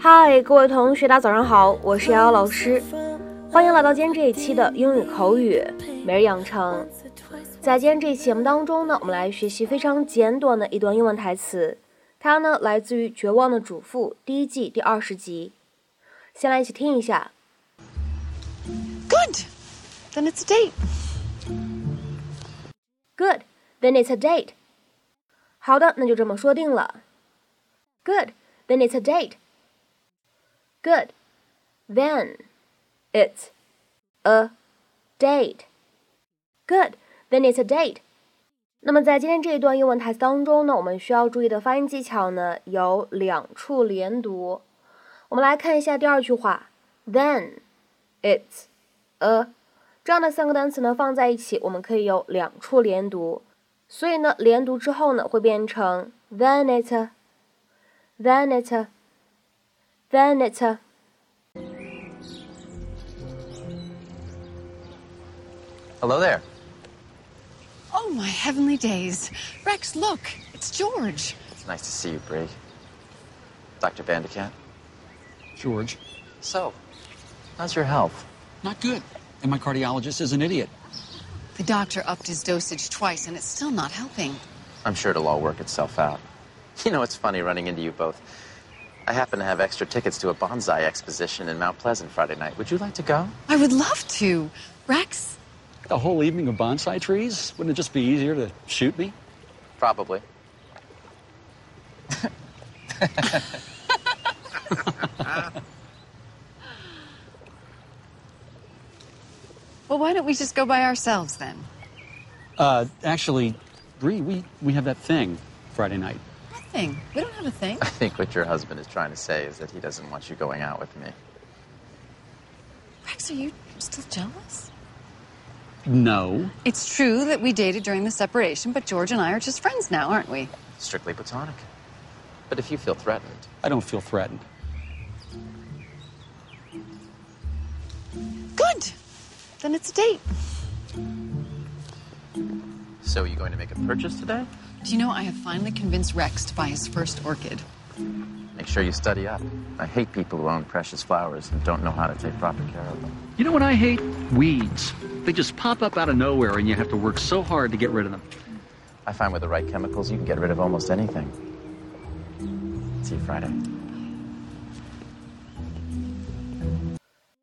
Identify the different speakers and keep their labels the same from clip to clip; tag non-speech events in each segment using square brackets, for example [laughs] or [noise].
Speaker 1: 嗨，各位同学，大家早上好，我是瑶瑶老师，欢迎来到今天这一期的英语口语每日养成。在今天这一期节目当中呢，我们来学习非常简短的一段英文台词，它呢来自于《绝望的主妇》第一季第二十集。先来一起听一下。
Speaker 2: Good, then it's a date.
Speaker 1: Good, then it's a date. 好的，那就这么说定了。Good, then it's a date. Good, then it's a date. Good, then it's a date. 那么在今天这一段英文台词当中呢，我们需要注意的发音技巧呢有两处连读。我们来看一下第二句话，then it's a 这样的三个单词呢放在一起，我们可以有两处连读。所以呢，连读之后呢会变成 then it's then It's then it's
Speaker 3: Hello there.
Speaker 2: Oh, my heavenly days. Rex, look, it's George.
Speaker 3: It's nice to see you, Bree. Dr. Van de Kamp.
Speaker 4: George.
Speaker 3: So, how's your health?
Speaker 4: Not good. And my cardiologist is an idiot.
Speaker 2: The doctor upped his dosage twice, and it's still not helping.
Speaker 3: I'm sure it'll all work itself out. [laughs] You know, it's funny running into you both. I happen to have extra tickets to a bonsai exposition in Mount Pleasant Friday night. Would you like to go?
Speaker 2: I would love to. Rex,
Speaker 4: A whole evening of bonsai trees? Wouldn't it just be easier to shoot me?
Speaker 3: Probably. [laughs]
Speaker 2: well, why don't we just go by ourselves then?
Speaker 4: Uh, actually, Bree, we, we have that thing Friday night.
Speaker 2: Nothing. We don't have a thing.
Speaker 3: I think what your husband is trying to say is that he doesn't want you going out with me.
Speaker 2: Rex, are you still jealous?
Speaker 4: No.
Speaker 2: It's true that we dated during the separation, but George and I are just friends now, aren't we?
Speaker 3: Strictly platonic. But if you feel threatened,
Speaker 4: I don't feel threatened.
Speaker 2: Good. Then it's a date.
Speaker 3: so are you going to make a purchase today?
Speaker 2: Do you know I have finally convinced Rex to buy his first orchid?
Speaker 3: Make sure you study up. I hate people who own precious flowers and don't know how to take proper care of them.
Speaker 4: You know what I hate? Weeds. They just pop up out of nowhere and you have to work so hard to get rid of them.
Speaker 3: I find with the right chemicals, you can get rid of almost anything. See you Friday.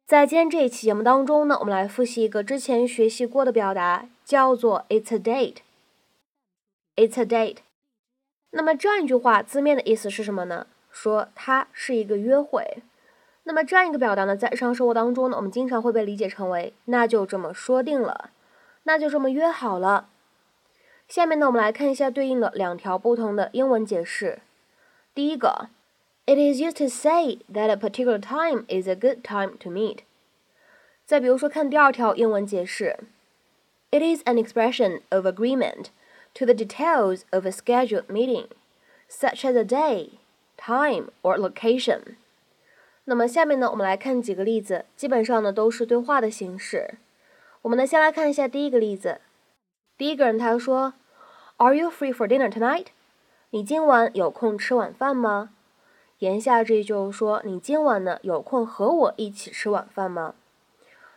Speaker 1: 在今天这一期节目当中呢，我们来复习一个之前学习过的表达，叫做 "It's a date." It's a date. 那么这样一句话字面的意思是什么呢？说它是一个约会。那么这样一个表达呢，在日常生活当中呢，我们经常会被理解成为那就这么说定了，那就这么约好了。下面呢，我们来看一下对应的两条不同的英文解释。第一个。It is used to say that a particular time is a good time to meet. 再比如说，看第二条英文解释，It is an expression of agreement to the details of a scheduled meeting, such as a day, time, or location. 那么下面呢，我们来看几个例子，基本上呢都是对话的形式。我们呢先来看一下第一个例子。第一个人他说：“Are you free for dinner tonight？” 你今晚有空吃晚饭吗？言下之意就是说，你今晚呢有空和我一起吃晚饭吗？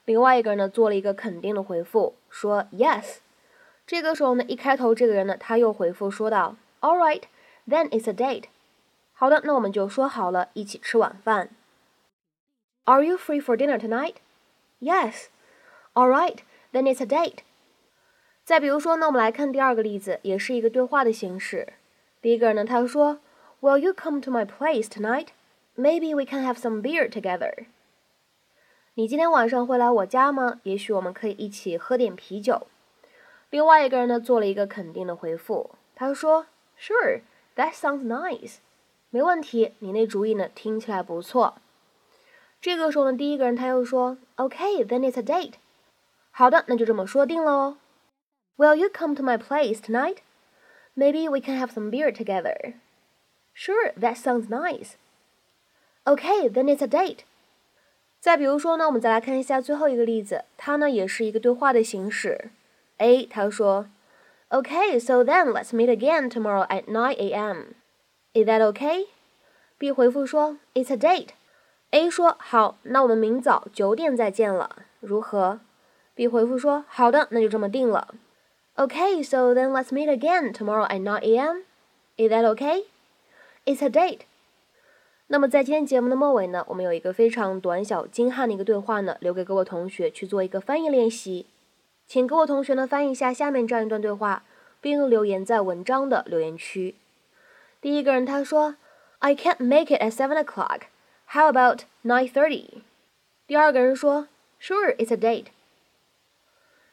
Speaker 1: 另外一个人呢做了一个肯定的回复，说 Yes。这个时候呢，一开头这个人呢他又回复说道：“All right, then it's a date。”好的，那我们就说好了，一起吃晚饭。Are you free for dinner tonight? Yes. All right, then it's a date。再比如说呢，我们来看第二个例子，也是一个对话的形式。第一个人呢他说。Will you come to my place tonight? Maybe we can have some beer together. 你今天晚上会来我家吗？也许我们可以一起喝点啤酒。 另外一个人呢做了一个肯定的回复，他说：“Sure, that sounds nice。”没问题，你那主意呢听起来不错。这个时候呢，第一个人他又说：“Okay, then it's a date。”好的，那就这么说定了哦。Will you come to my place tonight? Maybe we can have some beer together. Sure, that sounds nice. Okay, then it's a date. 再比如说呢，我们再来看一下最后一个例子，它呢也是一个对话的形式。A 他说，Okay, so then let's meet again tomorrow at 9 a.m. Is that okay? B 回复说：“It's a date。” A 说：“好，那我们明早九点再见了，如何？”B 回复说：“好的，那就这么定了。” Okay, so then let's meet again tomorrow at 9 a.m. Is that okay? It's a date. 那么在今天节目的末尾呢，我们有一个非常短小精悍的一个对话呢，留给各位同学去做一个翻译练习。 请各位同学呢翻译一下下面这样一段对话，并留言在文章的留言区。第一个人他说：“I can't make it at seven o'clock. How about nine thirty？” 第二个人说：“Sure, it's a date。”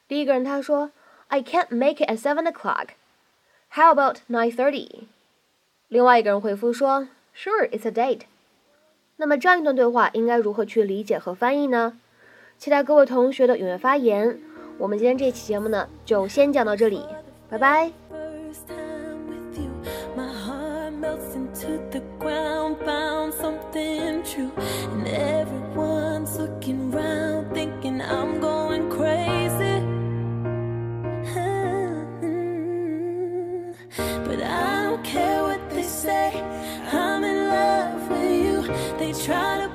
Speaker 1: 第一个人他说：“I can't make it at seven o'clock. How about nine thirty？” 另外一个人回复说：“Sure, it's a date。”那么这样一段对话应该如何去理解和翻译呢？期待各位同学的踊跃发言。我们今天这期节目呢，就先讲到这里，拜拜。try to